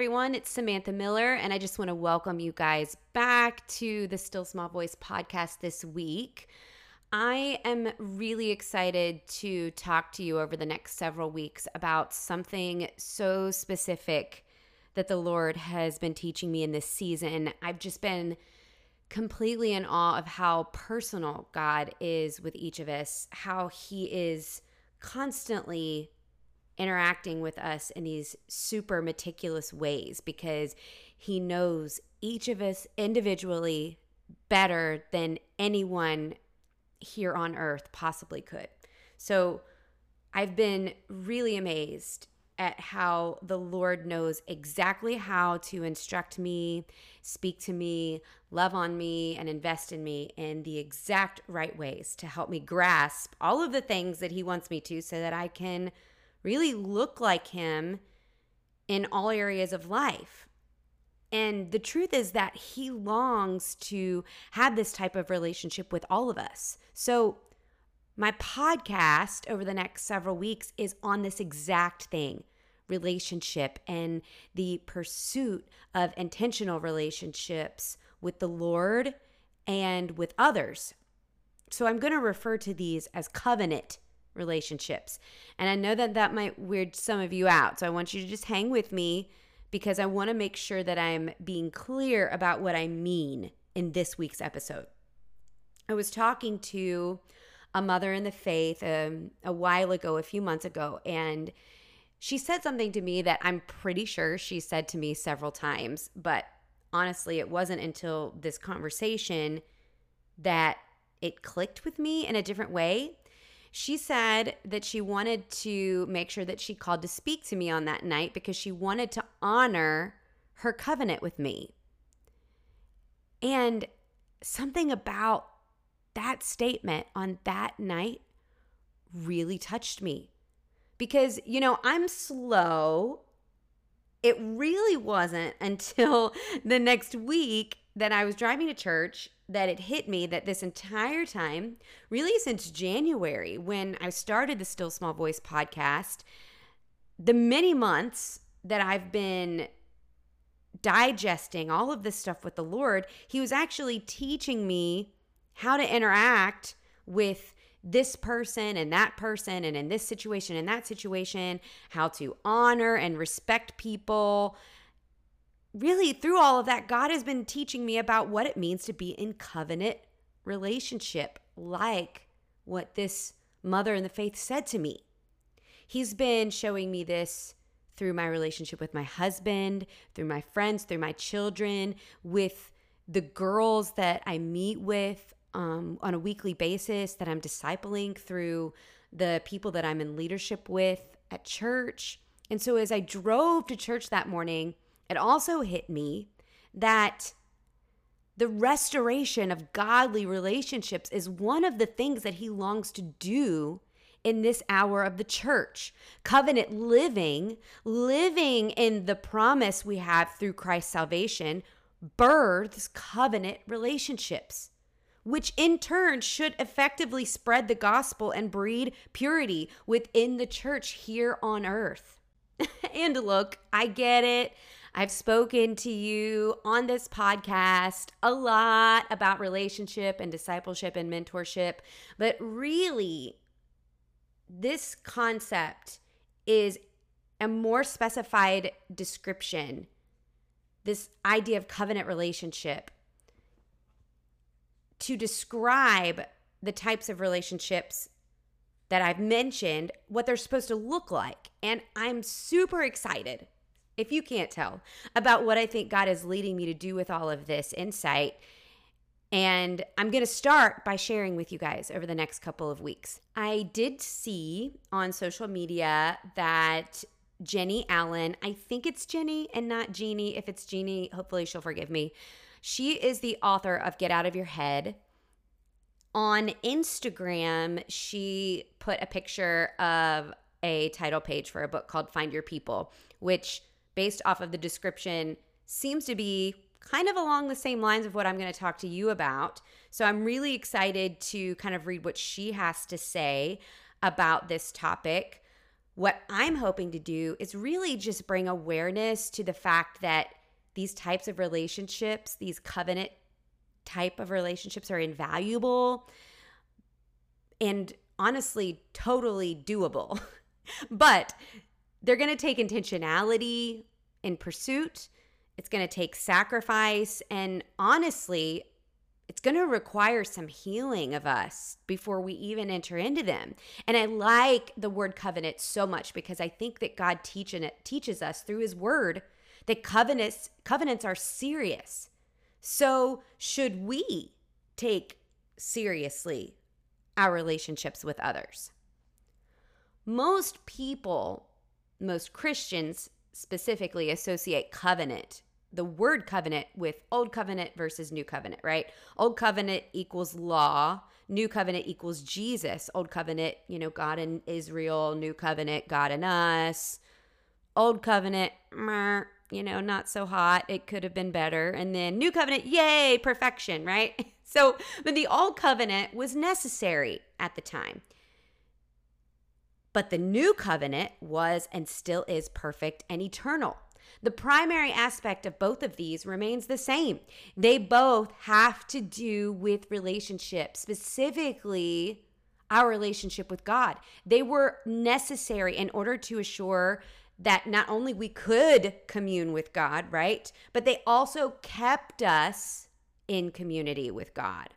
everyone. It's Samantha Miller, and I just want to welcome you guys back to the Still Small Voice podcast this week. I am really excited to talk to you over the next several weeks about something so specific that the Lord has been teaching me in this season. I've just been completely in awe of how personal God is with each of us, how He is constantly interacting with us in these super meticulous ways because he knows each of us individually better than anyone here on earth possibly could. So I've been really amazed at how the Lord knows exactly how to instruct me, speak to me, love on me, and invest in me in the exact right ways to help me grasp all of the things that He wants me to so that I can really look like him in all areas of life. And the truth is that he longs to have this type of relationship with all of us. So, my podcast over the next several weeks is on this exact thing relationship and the pursuit of intentional relationships with the Lord and with others. So, I'm going to refer to these as covenant relationships. And I know that that might weird some of you out. So I want you to just hang with me because I want to make sure that I'm being clear about what I mean in this week's episode. I was talking to a mother in the faith um, a while ago, a few months ago, and she said something to me that I'm pretty sure she said to me several times, but honestly, it wasn't until this conversation that it clicked with me in a different way. She said that she wanted to make sure that she called to speak to me on that night because she wanted to honor her covenant with me. And something about that statement on that night really touched me because, you know, I'm slow. It really wasn't until the next week that I was driving to church that it hit me that this entire time, really since January, when I started the Still Small Voice podcast, the many months that I've been digesting all of this stuff with the Lord, He was actually teaching me how to interact with this person and that person and in this situation and that situation, how to honor and respect people, really through all of that, God has been teaching me about what it means to be in covenant relationship, like what this mother in the faith said to me. He's been showing me this through my relationship with my husband, through my friends, through my children, with the girls that I meet with um, on a weekly basis, that I'm discipling through the people that I'm in leadership with at church. And so as I drove to church that morning, it also hit me that the restoration of godly relationships is one of the things that he longs to do in this hour of the church. Covenant living, living in the promise we have through Christ's salvation, births covenant relationships, which in turn should effectively spread the gospel and breed purity within the church here on earth. and look, I get it. I've spoken to you on this podcast a lot about relationship and discipleship and mentorship, but really, this concept is a more specified description. This idea of covenant relationship to describe the types of relationships that I've mentioned, what they're supposed to look like. And I'm super excited if you can't tell, about what I think God is leading me to do with all of this insight. And I'm going to start by sharing with you guys over the next couple of weeks. I did see on social media that Jenny Allen, I think it's Jenny and not Jeannie. If it's Jeannie, hopefully she'll forgive me. She is the author of Get Out of Your Head. On Instagram, she put a picture of a title page for a book called Find Your People, which based off of the description, seems to be kind of along the same lines of what I'm going to talk to you about. So I'm really excited to kind of read what she has to say about this topic. what I'm hoping to do is really just bring awareness to the fact that these types of relationships, these covenant type of relationships, are invaluable and honestly totally doable. but they're going to take intentionality in pursuit. It's going to take sacrifice. And honestly, it's going to require some healing of us before we even enter into them. And I like the word covenant so much because I think that God teaching it teaches us through his word that covenants covenants are serious. So, should we take seriously our relationships with others? Most people, most Christians specifically associate covenant the word covenant with old covenant versus new covenant, right? Old covenant equals law, new covenant equals Jesus. Old covenant, you know, God and Israel, new covenant, God and us. Old covenant, meh, you know, not so hot. It could have been better. And then new covenant, yay, perfection, right? So, but the old covenant was necessary at the time. But the new covenant was and still is perfect and eternal. The primary aspect of both of these remains the same. They both have to do with relationships, specifically our relationship with God. They were necessary in order to assure that not only we could commune with God, right? But they also kept us in community with God.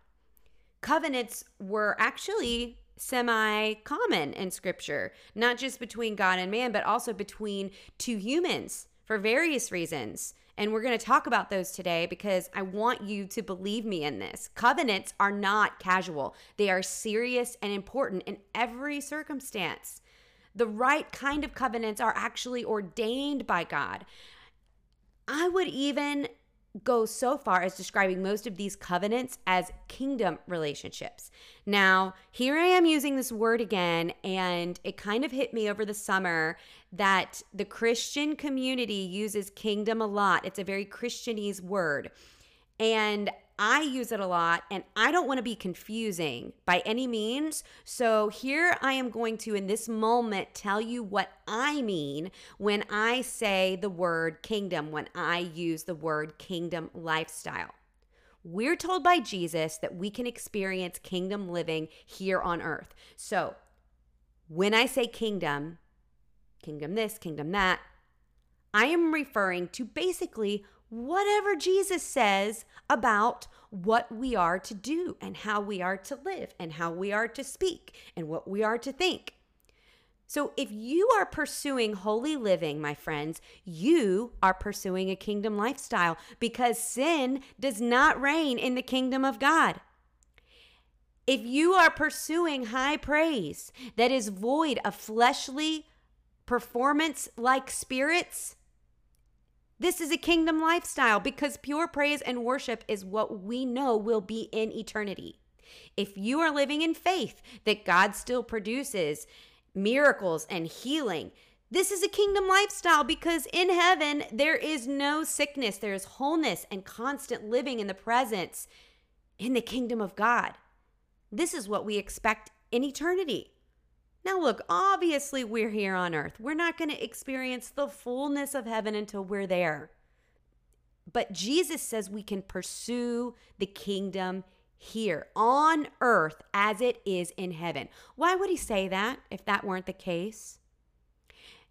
Covenants were actually semi common in scripture, not just between God and man, but also between two humans for various reasons. And we're going to talk about those today because I want you to believe me in this. Covenants are not casual, they are serious and important in every circumstance. The right kind of covenants are actually ordained by God. I would even go so far as describing most of these covenants as kingdom relationships. Now, here I am using this word again, and it kind of hit me over the summer that the Christian community uses kingdom a lot. It's a very Christianese word. And I use it a lot and I don't want to be confusing by any means. So here I am going to, in this moment, tell you what I mean when I say the word kingdom, when I use the word kingdom lifestyle. We're told by Jesus that we can experience kingdom living here on earth. So when I say kingdom, kingdom this, kingdom that, I am referring to basically whatever Jesus says about what we are to do and how we are to live and how we are to speak and what we are to think. So, if you are pursuing holy living, my friends, you are pursuing a kingdom lifestyle because sin does not reign in the kingdom of God. If you are pursuing high praise that is void of fleshly performance like spirits, this is a kingdom lifestyle because pure praise and worship is what we know will be in eternity. If you are living in faith that God still produces miracles and healing, this is a kingdom lifestyle because in heaven there is no sickness, there is wholeness and constant living in the presence in the kingdom of God. This is what we expect in eternity. Now, look, obviously, we're here on earth. We're not going to experience the fullness of heaven until we're there. But Jesus says we can pursue the kingdom here on earth as it is in heaven. Why would he say that if that weren't the case?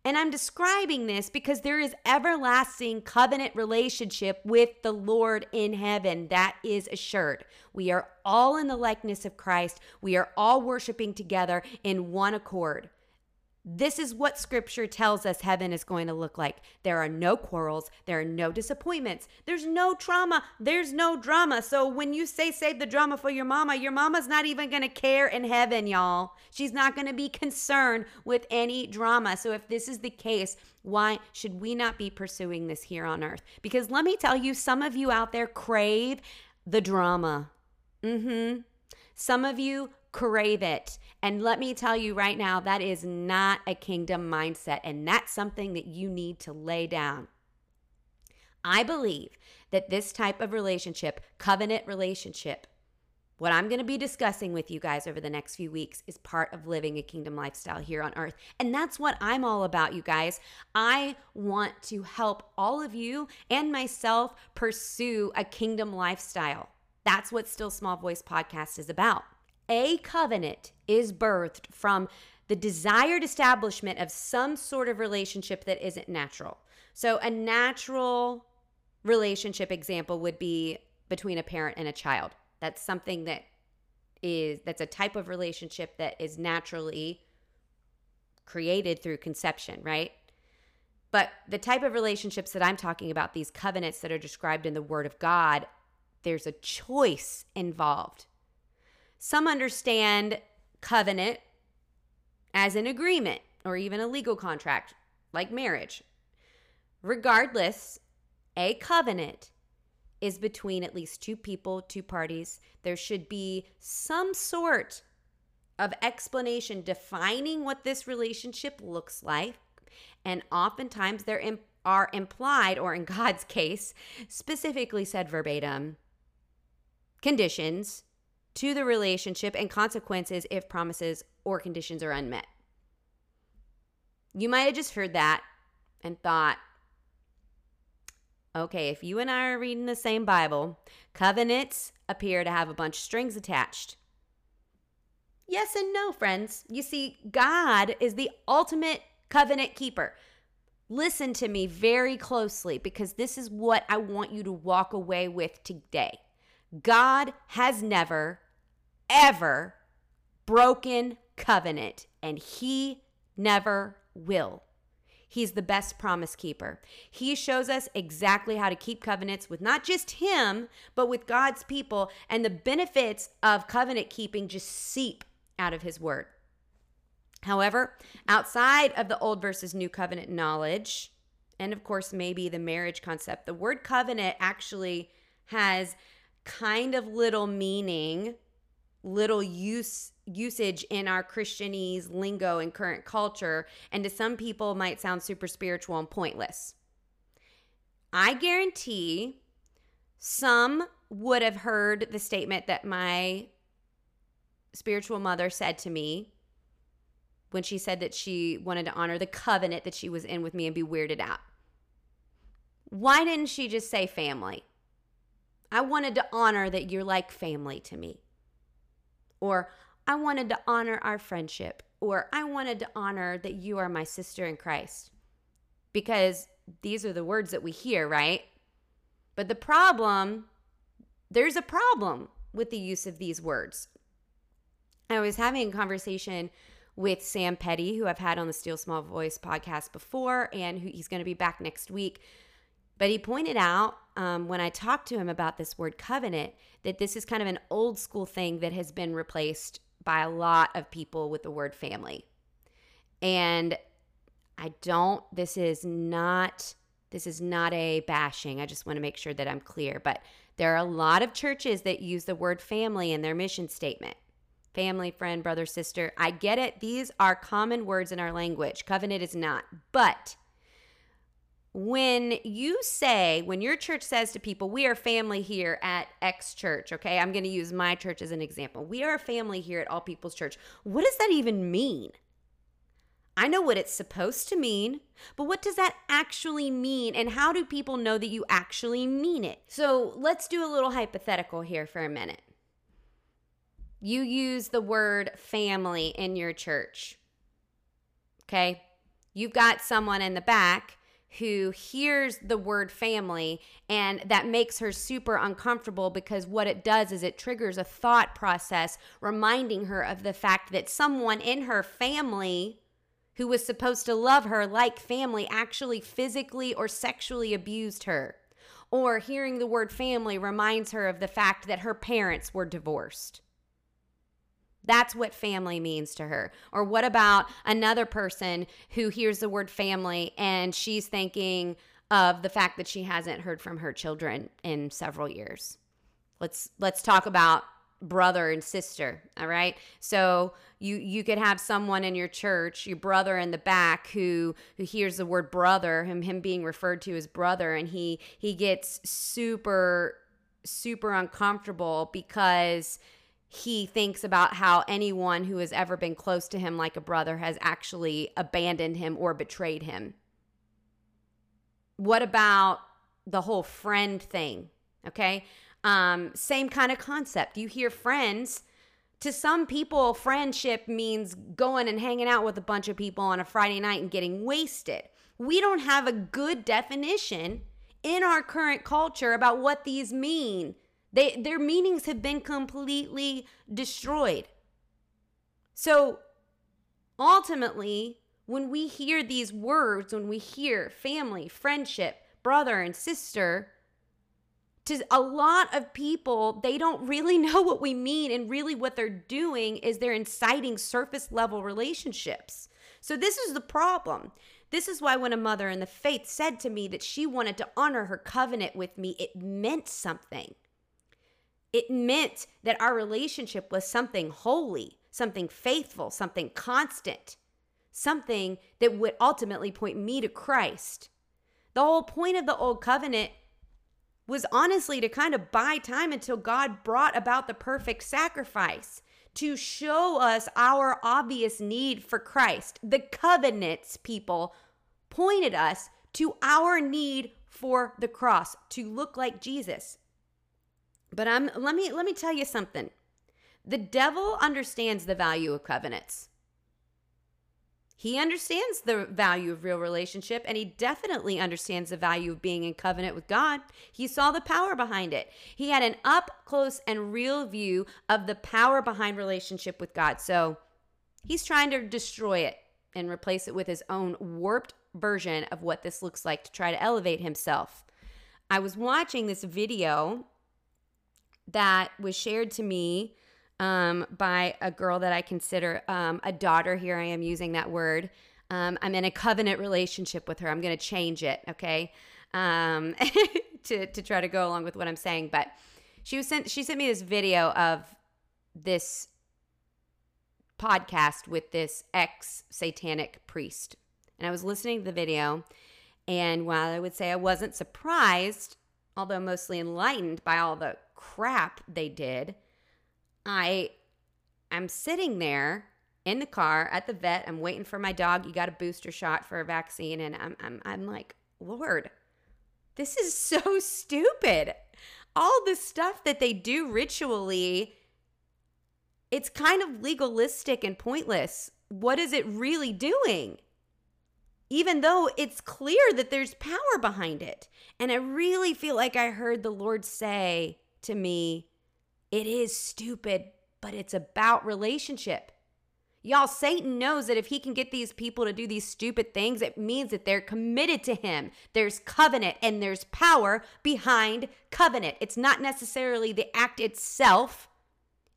And I'm describing this because there is everlasting covenant relationship with the Lord in heaven that is assured. We are all in the likeness of Christ. We are all worshiping together in one accord. This is what scripture tells us heaven is going to look like. There are no quarrels, there are no disappointments, there's no trauma, there's no drama. So when you say save the drama for your mama, your mama's not even going to care in heaven, y'all. She's not going to be concerned with any drama. So if this is the case, why should we not be pursuing this here on earth? Because let me tell you, some of you out there crave the drama. Mhm. Some of you crave it. And let me tell you right now, that is not a kingdom mindset. And that's something that you need to lay down. I believe that this type of relationship, covenant relationship, what I'm going to be discussing with you guys over the next few weeks is part of living a kingdom lifestyle here on earth. And that's what I'm all about, you guys. I want to help all of you and myself pursue a kingdom lifestyle. That's what Still Small Voice podcast is about. A covenant is birthed from the desired establishment of some sort of relationship that isn't natural. So, a natural relationship example would be between a parent and a child. That's something that is that's a type of relationship that is naturally created through conception, right? But the type of relationships that I'm talking about, these covenants that are described in the Word of God, there's a choice involved. Some understand covenant as an agreement or even a legal contract, like marriage. Regardless, a covenant is between at least two people, two parties. There should be some sort of explanation defining what this relationship looks like. And oftentimes there are implied, or in God's case, specifically said verbatim, conditions to the relationship and consequences if promises or conditions are unmet. You might have just heard that and thought, Okay, if you and I are reading the same Bible, covenants appear to have a bunch of strings attached. Yes and no, friends. You see, God is the ultimate covenant keeper. Listen to me very closely because this is what I want you to walk away with today. God has never, ever broken covenant, and He never will. He's the best promise keeper. He shows us exactly how to keep covenants with not just Him, but with God's people. And the benefits of covenant keeping just seep out of His word. However, outside of the old versus new covenant knowledge, and of course, maybe the marriage concept, the word covenant actually has kind of little meaning, little use usage in our Christianese lingo and current culture, and to some people might sound super spiritual and pointless. I guarantee some would have heard the statement that my spiritual mother said to me when she said that she wanted to honor the covenant that she was in with me and be weirded out. Why didn't she just say family? I wanted to honor that you're like family to me. Or I wanted to honor our friendship, or I wanted to honor that you are my sister in Christ. Because these are the words that we hear, right? But the problem, there's a problem with the use of these words. I was having a conversation with Sam Petty, who I've had on the Still Small Voice podcast before, and who he's going to be back next week. But he pointed out um, when I talked to him about this word covenant that this is kind of an old school thing that has been replaced by a lot of people with the word family. And I don't, this is not. This is not a bashing. I just want to make sure that I'm clear. But there are a lot of churches that use the word family in their mission statement family, friend, brother, sister. I get it. These are common words in our language. Covenant is not. But when you say, when your church says to people, we are family here at X church, okay, I'm going to use my church as an example. We are a family here at All People's Church. What does that even mean? I know what it's supposed to mean, but what does that actually mean? And how do people know that you actually mean it? So let's do a little hypothetical here for a minute. You use the word family in your church, okay? You've got someone in the back who hears the word family and that makes her super uncomfortable because what it does is it triggers a thought process reminding her of the fact that someone in her family who was supposed to love her like family actually physically or sexually abused her. Or hearing the word family reminds her of the fact that her parents were divorced. That's what family means to her. Or what about another person who hears the word family and she's thinking of the fact that she hasn't heard from her children in several years? Let's let's talk about brother and sister, all right? So you you could have someone in your church, your brother in the back who who hears the word brother, him him being referred to as brother and he he gets super super uncomfortable because he thinks about how anyone who has ever been close to him like a brother has actually abandoned him or betrayed him. What about the whole friend thing? Okay. Um, same kind of concept. You hear friends. To some people, friendship means going and hanging out with a bunch of people on a Friday night and getting wasted. We don't have a good definition in our current culture about what these mean. They, their meanings have been completely destroyed. So ultimately, when we hear these words, when we hear family, friendship, brother and sister, to a lot of people, they don't really know what we mean. And really, what they're doing is they're inciting surface level relationships. So, this is the problem. This is why, when a mother in the faith said to me that she wanted to honor her covenant with me, it meant something. It meant that our relationship was something holy, something faithful, something constant, something that would ultimately point me to Christ. The whole point of the old covenant was honestly to kind of buy time until God brought about the perfect sacrifice to show us our obvious need for Christ. The covenants people pointed us to our need for the cross to look like Jesus. But I'm let me let me tell you something. The devil understands the value of covenants. He understands the value of real relationship and he definitely understands the value of being in covenant with God. He saw the power behind it. He had an up close and real view of the power behind relationship with God. So he's trying to destroy it and replace it with his own warped version of what this looks like to try to elevate himself. I was watching this video that was shared to me um, by a girl that I consider um, a daughter. Here I am using that word. Um, I'm in a covenant relationship with her. I'm going to change it, okay, um, to to try to go along with what I'm saying. But she was sent. She sent me this video of this podcast with this ex satanic priest, and I was listening to the video. And while I would say I wasn't surprised, although mostly enlightened by all the crap they did, I am sitting there in the car at the vet. I'm waiting for my dog. You got a booster shot for a vaccine. And I'm, I'm, I'm like, Lord, this is so stupid. All the stuff that they do ritually, it's kind of legalistic and pointless. What is it really doing? Even though it's clear that there's power behind it. And I really feel like I heard the Lord say to me, it is stupid, but it's about relationship. Y'all, Satan knows that if he can get these people to do these stupid things, it means that they're committed to him. There's covenant and there's power behind covenant. It's not necessarily the act itself,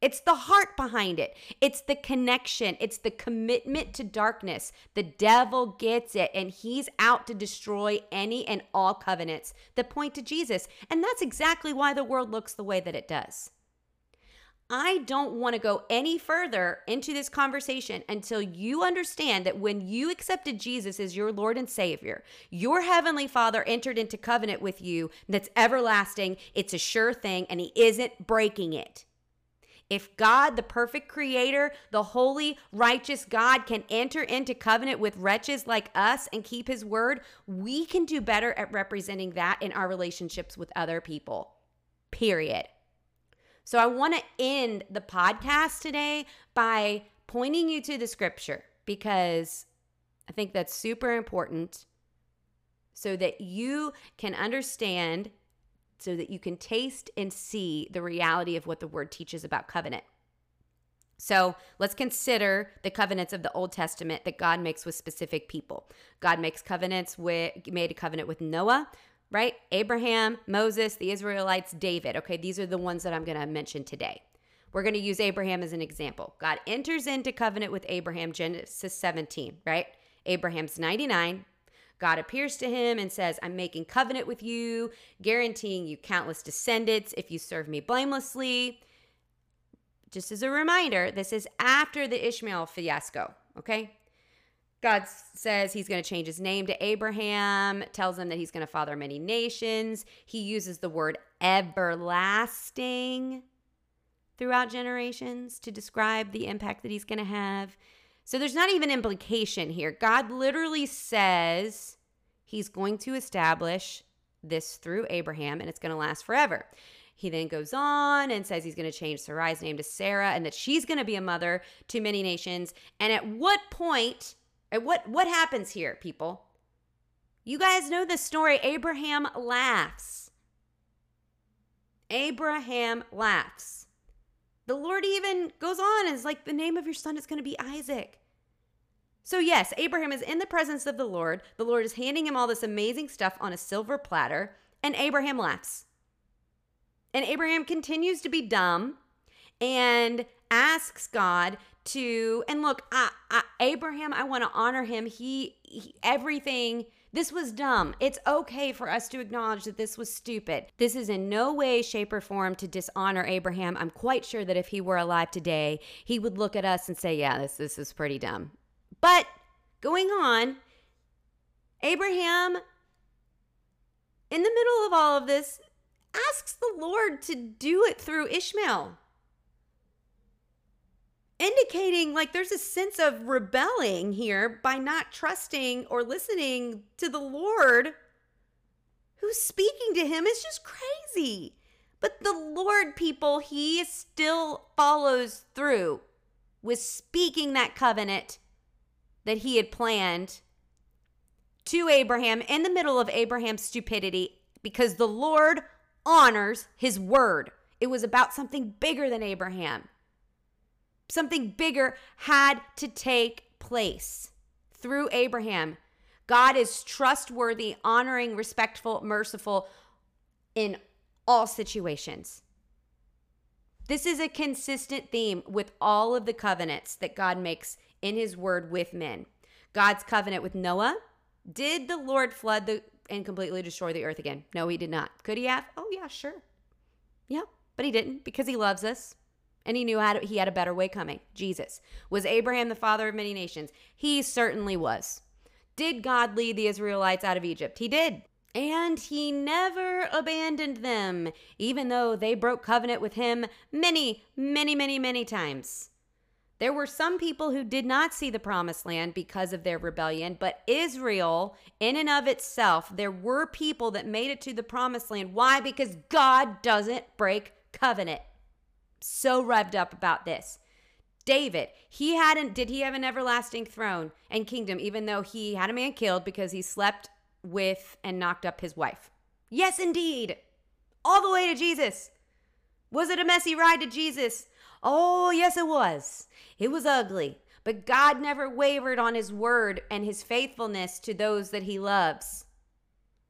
it's the heart behind it. It's the connection. It's the commitment to darkness. The devil gets it, and he's out to destroy any and all covenants that point to Jesus. And that's exactly why the world looks the way that it does. I don't want to go any further into this conversation until you understand that when you accepted Jesus as your Lord and Savior, your Heavenly Father entered into covenant with you that's everlasting. It's a sure thing, and He isn't breaking it. If God, the perfect creator, the holy, righteous God, can enter into covenant with wretches like us and keep his word, we can do better at representing that in our relationships with other people. Period. So I want to end the podcast today by pointing you to the scripture because I think that's super important so that you can understand, so that you can taste and see the reality of what the word teaches about covenant. So let's consider the covenants of the Old Testament that God makes with specific people. God makes covenants with, made a covenant with Noah, right? Abraham, Moses, the Israelites, David. Okay, these are the ones that I'm going to mention today. We're going to use Abraham as an example. God enters into covenant with Abraham, Genesis 17, right? Abraham's 99. God appears to him and says, I'm making covenant with you, guaranteeing you countless descendants if you serve me blamelessly. Just as a reminder, this is after the Ishmael fiasco, okay? God says he's going to change his name to Abraham, tells him that he's going to father many nations. He uses the word everlasting. throughout generations to describe the impact that he's going to have. So there's not even implication here. God literally says he's going to establish this through Abraham and it's going to last forever. He then goes on and says he's going to change Sarai's name to Sarah and that she's going to be a mother to many nations. And at what point, at what what happens here, people? You guys know the story. Abraham laughs. Abraham laughs. The Lord even goes on and is like, the name of your son is going to be Isaac. So, yes, Abraham is in the presence of the Lord. The Lord is handing him all this amazing stuff on a silver platter, and Abraham laughs. And Abraham continues to be dumb and asks God to, and look, I, I, Abraham, I want to honor him. He, he, everything, this was dumb. It's okay for us to acknowledge that this was stupid. This is in no way, shape, or form to dishonor Abraham. I'm quite sure that if he were alive today, he would look at us and say, yeah, this, this is pretty dumb. But going on, Abraham, in the middle of all of this, asks the Lord to do it through Ishmael. Indicating like there's a sense of rebelling here by not trusting or listening to the Lord who's speaking to him is just crazy. But the Lord, people, he still follows through with speaking that covenant that he had planned to Abraham in the middle of Abraham's stupidity because the Lord honors his word. It was about something bigger than Abraham. Something bigger had to take place through Abraham. God is trustworthy, honoring, respectful, merciful in all situations. This is a consistent theme with all of the covenants that God makes in his word with men. God's covenant with Noah. Did the Lord flood the and completely destroy the earth again. No, he did not. Could he have? Oh, yeah, sure. Yeah, but he didn't because he loves us and he knew how to, he had a better way coming. Jesus. Was Abraham the father of many nations? He certainly was. Did God lead the Israelites out of Egypt? He did. And he never abandoned them, even though they broke covenant with him many, many, many, many times. There were some people who did not see the promised land because of their rebellion, but Israel, in and of itself, there were people that made it to the promised land. Why? Because God doesn't break covenant. So revved up about this. David, he hadn't, did he have an everlasting throne and kingdom, even though he had a man killed because he slept with and knocked up his wife? Yes, indeed. All the way to Jesus. Was it a messy ride to Jesus? Oh, yes, it was. It was ugly, but God never wavered on his word and his faithfulness to those that he loves.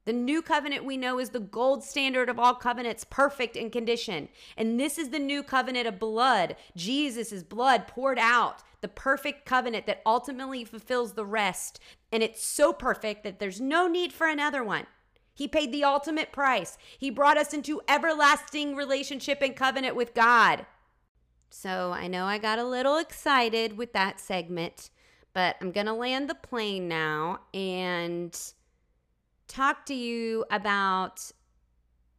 The new covenant we know is the gold standard of all covenants, perfect in condition. And this is the new covenant of blood. Jesus' blood poured out, the perfect covenant that ultimately fulfills the rest. And it's so perfect that there's no need for another one. He paid the ultimate price. He brought us into everlasting relationship and covenant with God. So I know I got a little excited with that segment, but I'm going to land the plane now and talk to you about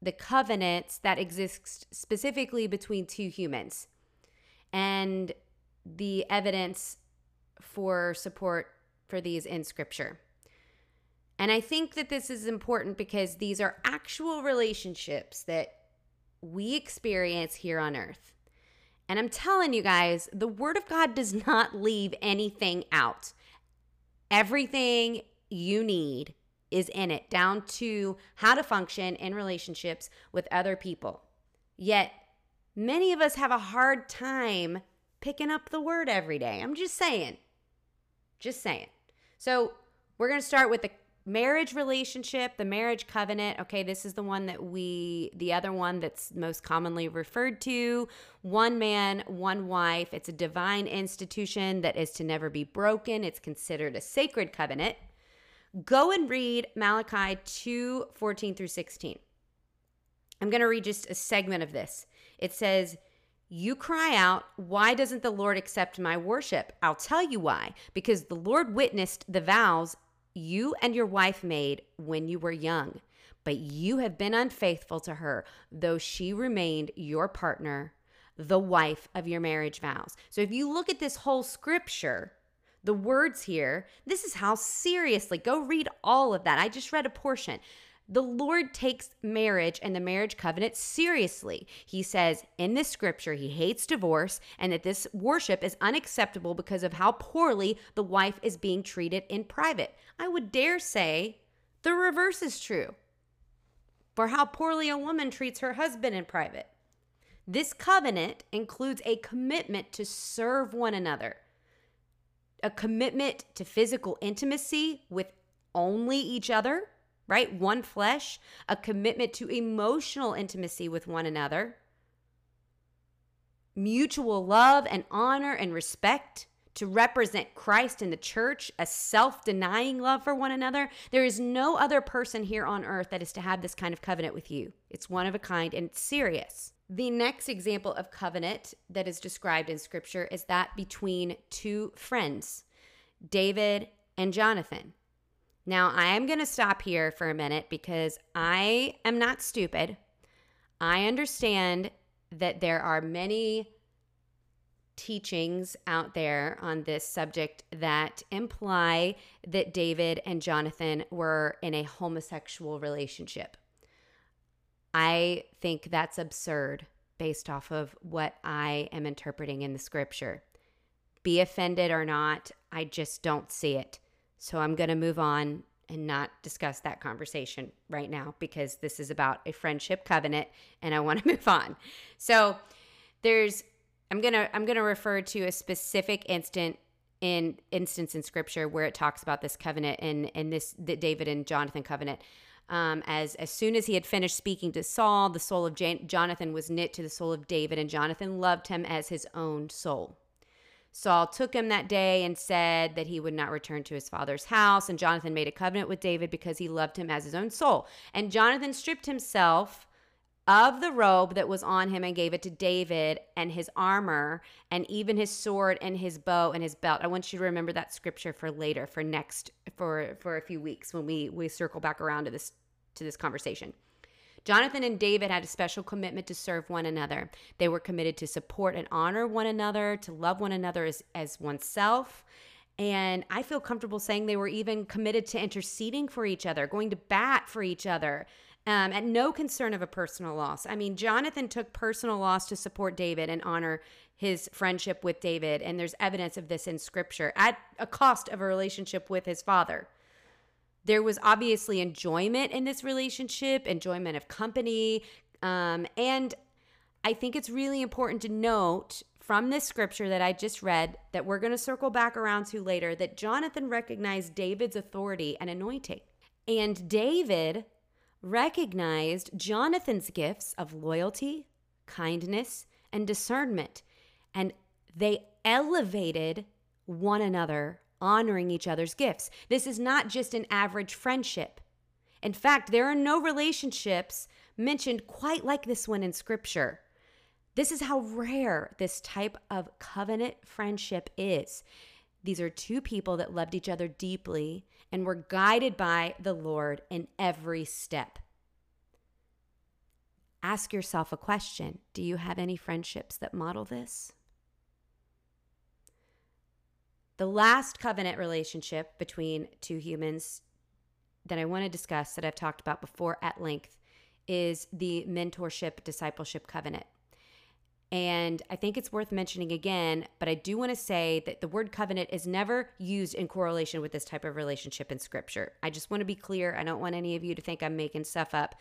the covenants that exist specifically between two humans and the evidence for support for these in scripture. And I think that this is important because these are actual relationships that we experience here on earth. And I'm telling you guys, the Word of God does not leave anything out. Everything you need is in it, down to how to function in relationships with other people. Yet, many of us have a hard time picking up the Word every day. I'm just saying. Just saying. So, we're going to start with the marriage relationship, the marriage covenant. Okay, this is the one that we, the other one that's most commonly referred to one man, one wife. It's a divine institution that is to never be broken. It's considered a sacred covenant. Go and read Malachi 2 14 through 16. I'm going to read just a segment of this. It says, you cry out, Why doesn't the Lord accept my worship? I'll tell you why. Because the Lord witnessed the vows you and your wife made when you were young, but you have been unfaithful to her, though she remained your partner. the wife of your marriage vows. So if you look at this whole scripture, the words here, this is how seriously, go read all of that. I just read a portion. The Lord takes marriage and the marriage covenant seriously. He says in this scripture he hates divorce and that this worship is unacceptable because of how poorly the wife is being treated in private. I would dare say the reverse is true for how poorly a woman treats her husband in private. This covenant includes a commitment to serve one another, a commitment to physical intimacy with only each other right? One flesh, a commitment to emotional intimacy with one another, mutual love and honor and respect to represent Christ in the church, a self denying love for one another. There is no other person here on earth that is to have this kind of covenant with you. It's one of a kind and it's serious. The next example of covenant that is described in scripture is that between two friends, David and Jonathan. Now, I am going to stop here for a minute because I am not stupid. I understand that there are many teachings out there on this subject that imply that David and Jonathan were in a homosexual relationship. I think that's absurd based off of what I am interpreting in the scripture. Be offended or not, I just don't see it. So I'm going to move on and not discuss that conversation right now because this is about a friendship covenant and I want to move on. So there's I'm going to I'm going to refer to a specific instant in instance in scripture where it talks about this covenant and and this the David and Jonathan covenant. Um, as as soon as he had finished speaking to Saul, the soul of Jan- Jonathan was knit to the soul of David, and Jonathan loved him as his own soul. Saul took him that day and said that he would not return to his father's house. And Jonathan made a covenant with David because he loved him as his own soul. And Jonathan stripped himself of the robe that was on him and gave it to David and his armor and even his sword and his bow and his belt. I want you to remember that scripture for later for next for for a few weeks when we we circle back around to this to this conversation. Jonathan and David had a special commitment to serve one another. They were committed to support and honor one another, to love one another as, as oneself. And I feel comfortable saying they were even committed to interceding for each other, going to bat for each other, um, at no concern of a personal loss. I mean, Jonathan took personal loss to support David and honor his friendship with David. And there's evidence of this in scripture at a cost of a relationship with his father there was obviously enjoyment in this relationship, enjoyment of company. Um, and I think it's really important to note from this scripture that I just read that we're going to circle back around to later that Jonathan recognized David's authority and anointing. And David recognized Jonathan's gifts of loyalty, kindness, and discernment. And they elevated one another honoring each other's gifts. This is not just an average friendship. In fact, there are no relationships mentioned quite like this one in Scripture. This is how rare this type of covenant friendship is. These are two people that loved each other deeply and we're guided by the Lord in every step. Ask yourself a question Do you have any friendships that model this? The last covenant relationship between two humans that I want to discuss that I've talked about before at length is the mentorship discipleship covenant. And I think it's worth mentioning again, but I do want to say that the word covenant is never used in correlation with this type of relationship in scripture. I just want to be clear. I don't want any of you to think I'm making stuff up.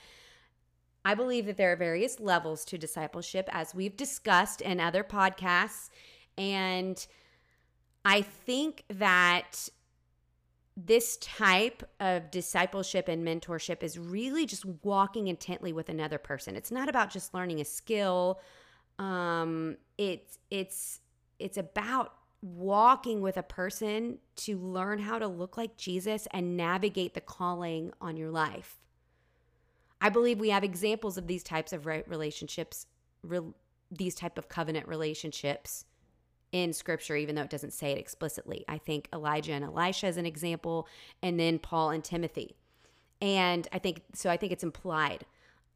I believe that there are various levels to discipleship, as we've discussed in other podcasts. And I think that this type of discipleship and mentorship is really just walking intently with another person. It's not about just learning a skill. Um, it's it's it's about walking with a person to learn how to look like Jesus and navigate the calling on your life. I believe we have examples of these types of relationships, re- these type of covenant relationships in scripture, even though it doesn't say it explicitly. I think Elijah and Elisha is an example, and then Paul and Timothy. And I think so, I think it's implied.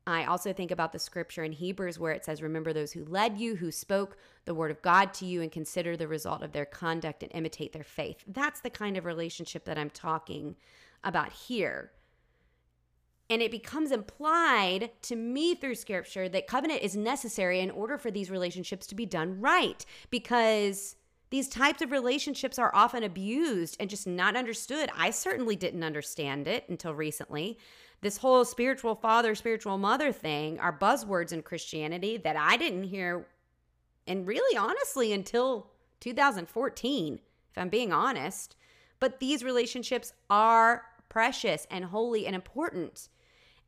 I also think about the scripture in Hebrews where it says, Remember those who led you, who spoke the word of God to you, and consider the result of their conduct and imitate their faith. That's the kind of relationship that I'm talking about here. And it becomes implied to me through scripture that covenant is necessary in order for these relationships to be done right because these types of relationships are often abused and just not understood. I certainly didn't understand it until recently. This whole spiritual father, spiritual mother thing are buzzwords in Christianity that I didn't hear, and really honestly, until 2014, if I'm being honest. But these relationships are precious and holy and important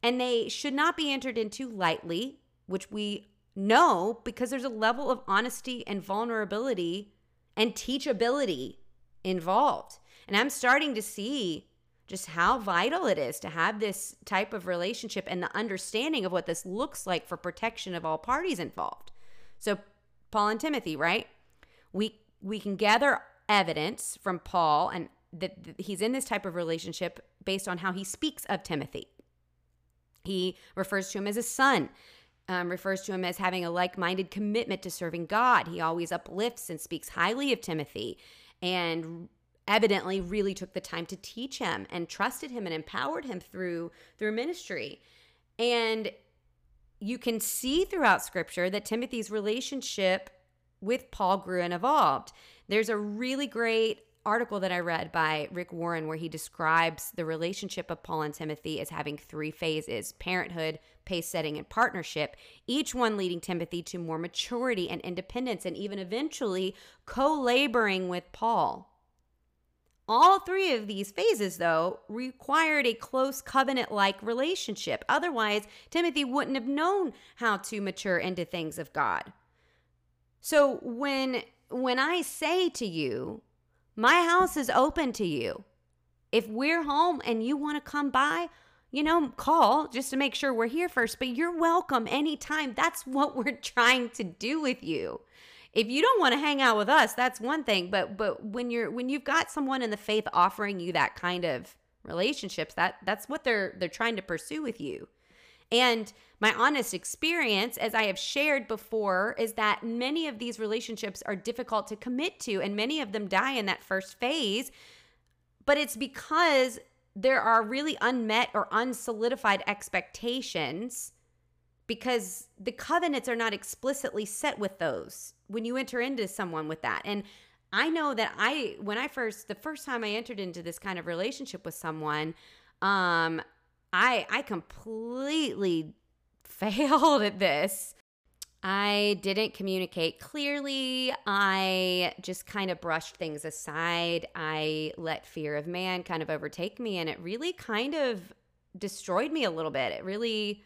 and they should not be entered into lightly, which we know because there's a level of honesty and vulnerability and teachability involved. And I'm starting to see just how vital it is to have this type of relationship and the understanding of what this looks like for protection of all parties involved. So Paul and Timothy, right? We we can gather evidence from Paul and that he's in this type of relationship based on how he speaks of Timothy. He refers to him as a son, um, refers to him as having a like minded commitment to serving God. He always uplifts and speaks highly of Timothy and evidently really took the time to teach him and trusted him and empowered him through through ministry. And you can see throughout scripture that Timothy's relationship with Paul grew and evolved. There's a really great article that I read by Rick Warren where he describes the relationship of Paul and Timothy as having three phases parenthood, pace setting, and partnership, each one leading Timothy to more maturity and independence, and even eventually co laboring with Paul. All three of these phases, though, required a close covenant like relationship. Otherwise, Timothy wouldn't have known how to mature into things of God. So when when I say to you, my house is open to you. If we're home and you want to come by, you know, call just to make sure we're here first, but you're welcome anytime. That's what we're trying to do with you. If you don't want to hang out with us, that's one thing, but but when you're when you've got someone in the faith offering you that kind of relationships, that that's what they're they're trying to pursue with you. And my honest experience, as I have shared before, is that many of these relationships are difficult to commit to, and many of them die in that first phase. But it's because there are really unmet or unsolidified expectations because the covenants are not explicitly set with those when you enter into someone with that. And I know that I, when I first, the first time I entered into this kind of relationship with someone, um, I I completely failed at this. I didn't communicate clearly. I just kind of brushed things aside. I let fear of man kind of overtake me and it really kind of destroyed me a little bit. It really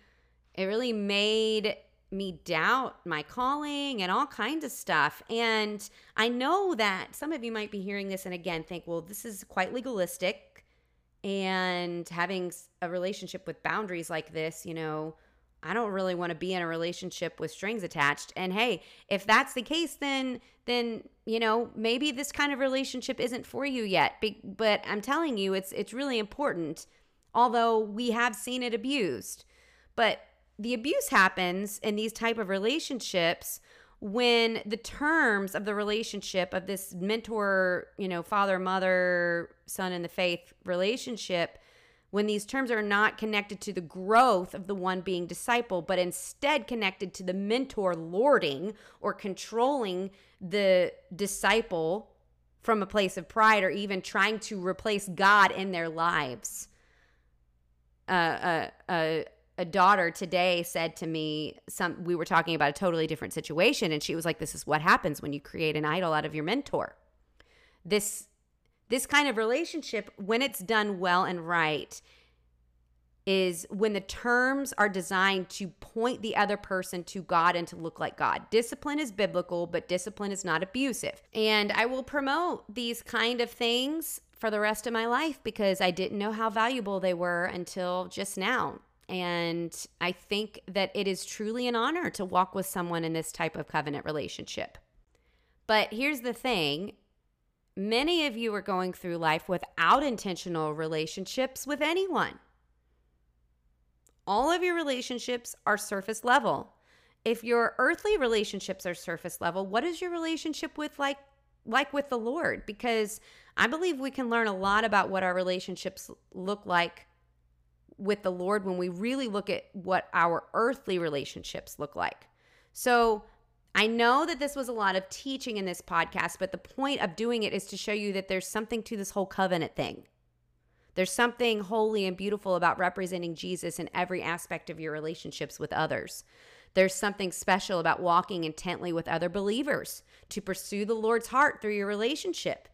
it really made me doubt my calling and all kinds of stuff. And I know that some of you might be hearing this and again think, well, this is quite legalistic and having a relationship with boundaries like this, you know, I don't really want to be in a relationship with strings attached. And hey, if that's the case, then then you know maybe this kind of relationship isn't for you yet. But I'm telling you, it's it's really important. Although we have seen it abused, but the abuse happens in these type of relationships when the terms of the relationship of this mentor, you know, father, mother, son in the faith relationship, when these terms are not connected to the growth of the one being disciple, but instead connected to the mentor lording or controlling the disciple from a place of pride or even trying to replace God in their lives. Uh, uh, uh, a daughter today said to me some we were talking about a totally different situation and she was like this is what happens when you create an idol out of your mentor this this kind of relationship when it's done well and right is when the terms are designed to point the other person to God and to look like God. Discipline is biblical, but discipline is not abusive. And I will promote these kind of things for the rest of my life because I didn't know how valuable they were until just now. And I think that it is truly an honor to walk with someone in this type of covenant relationship. But here's the thing many of you are going through life without intentional relationships with anyone. all of your relationships are surface level. If your earthly relationships are surface level, what is your relationship with like like with the Lord? Because I believe we can learn a lot about what our relationships look like with the Lord when we really look at what our earthly relationships look like. So, I know that this was a lot of teaching in this podcast, but the point of doing it is to show you that there's something to this whole covenant thing. There's something holy and beautiful about representing Jesus in every aspect of your relationships with others. There's something special about walking intently with other believers to pursue the Lord's heart through your relationship.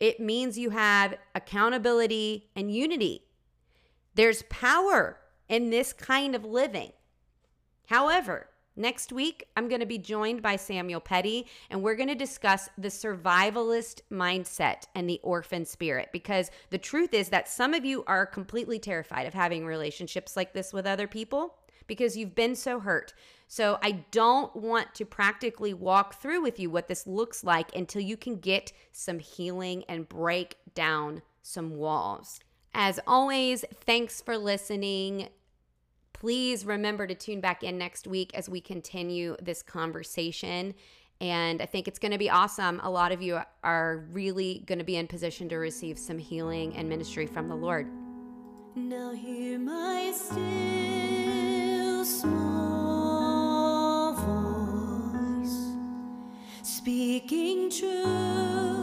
It means you have accountability and unity. There's power in this kind of living. However, Next week, I'm going to be joined by Samuel Petty, and we're going to discuss the survivalist mindset and the orphan spirit. Because the truth is that some of you are completely terrified of having relationships like this with other people because you've been so hurt. So, I don't want to practically walk through with you what this looks like until you can get some healing and break down some walls. As always, thanks for listening. Please remember to tune back in next week as we continue this conversation. And I think it's going to be awesome. A lot of you are really going to be in position to receive some healing and ministry from the Lord. Now hear my still small voice speaking truth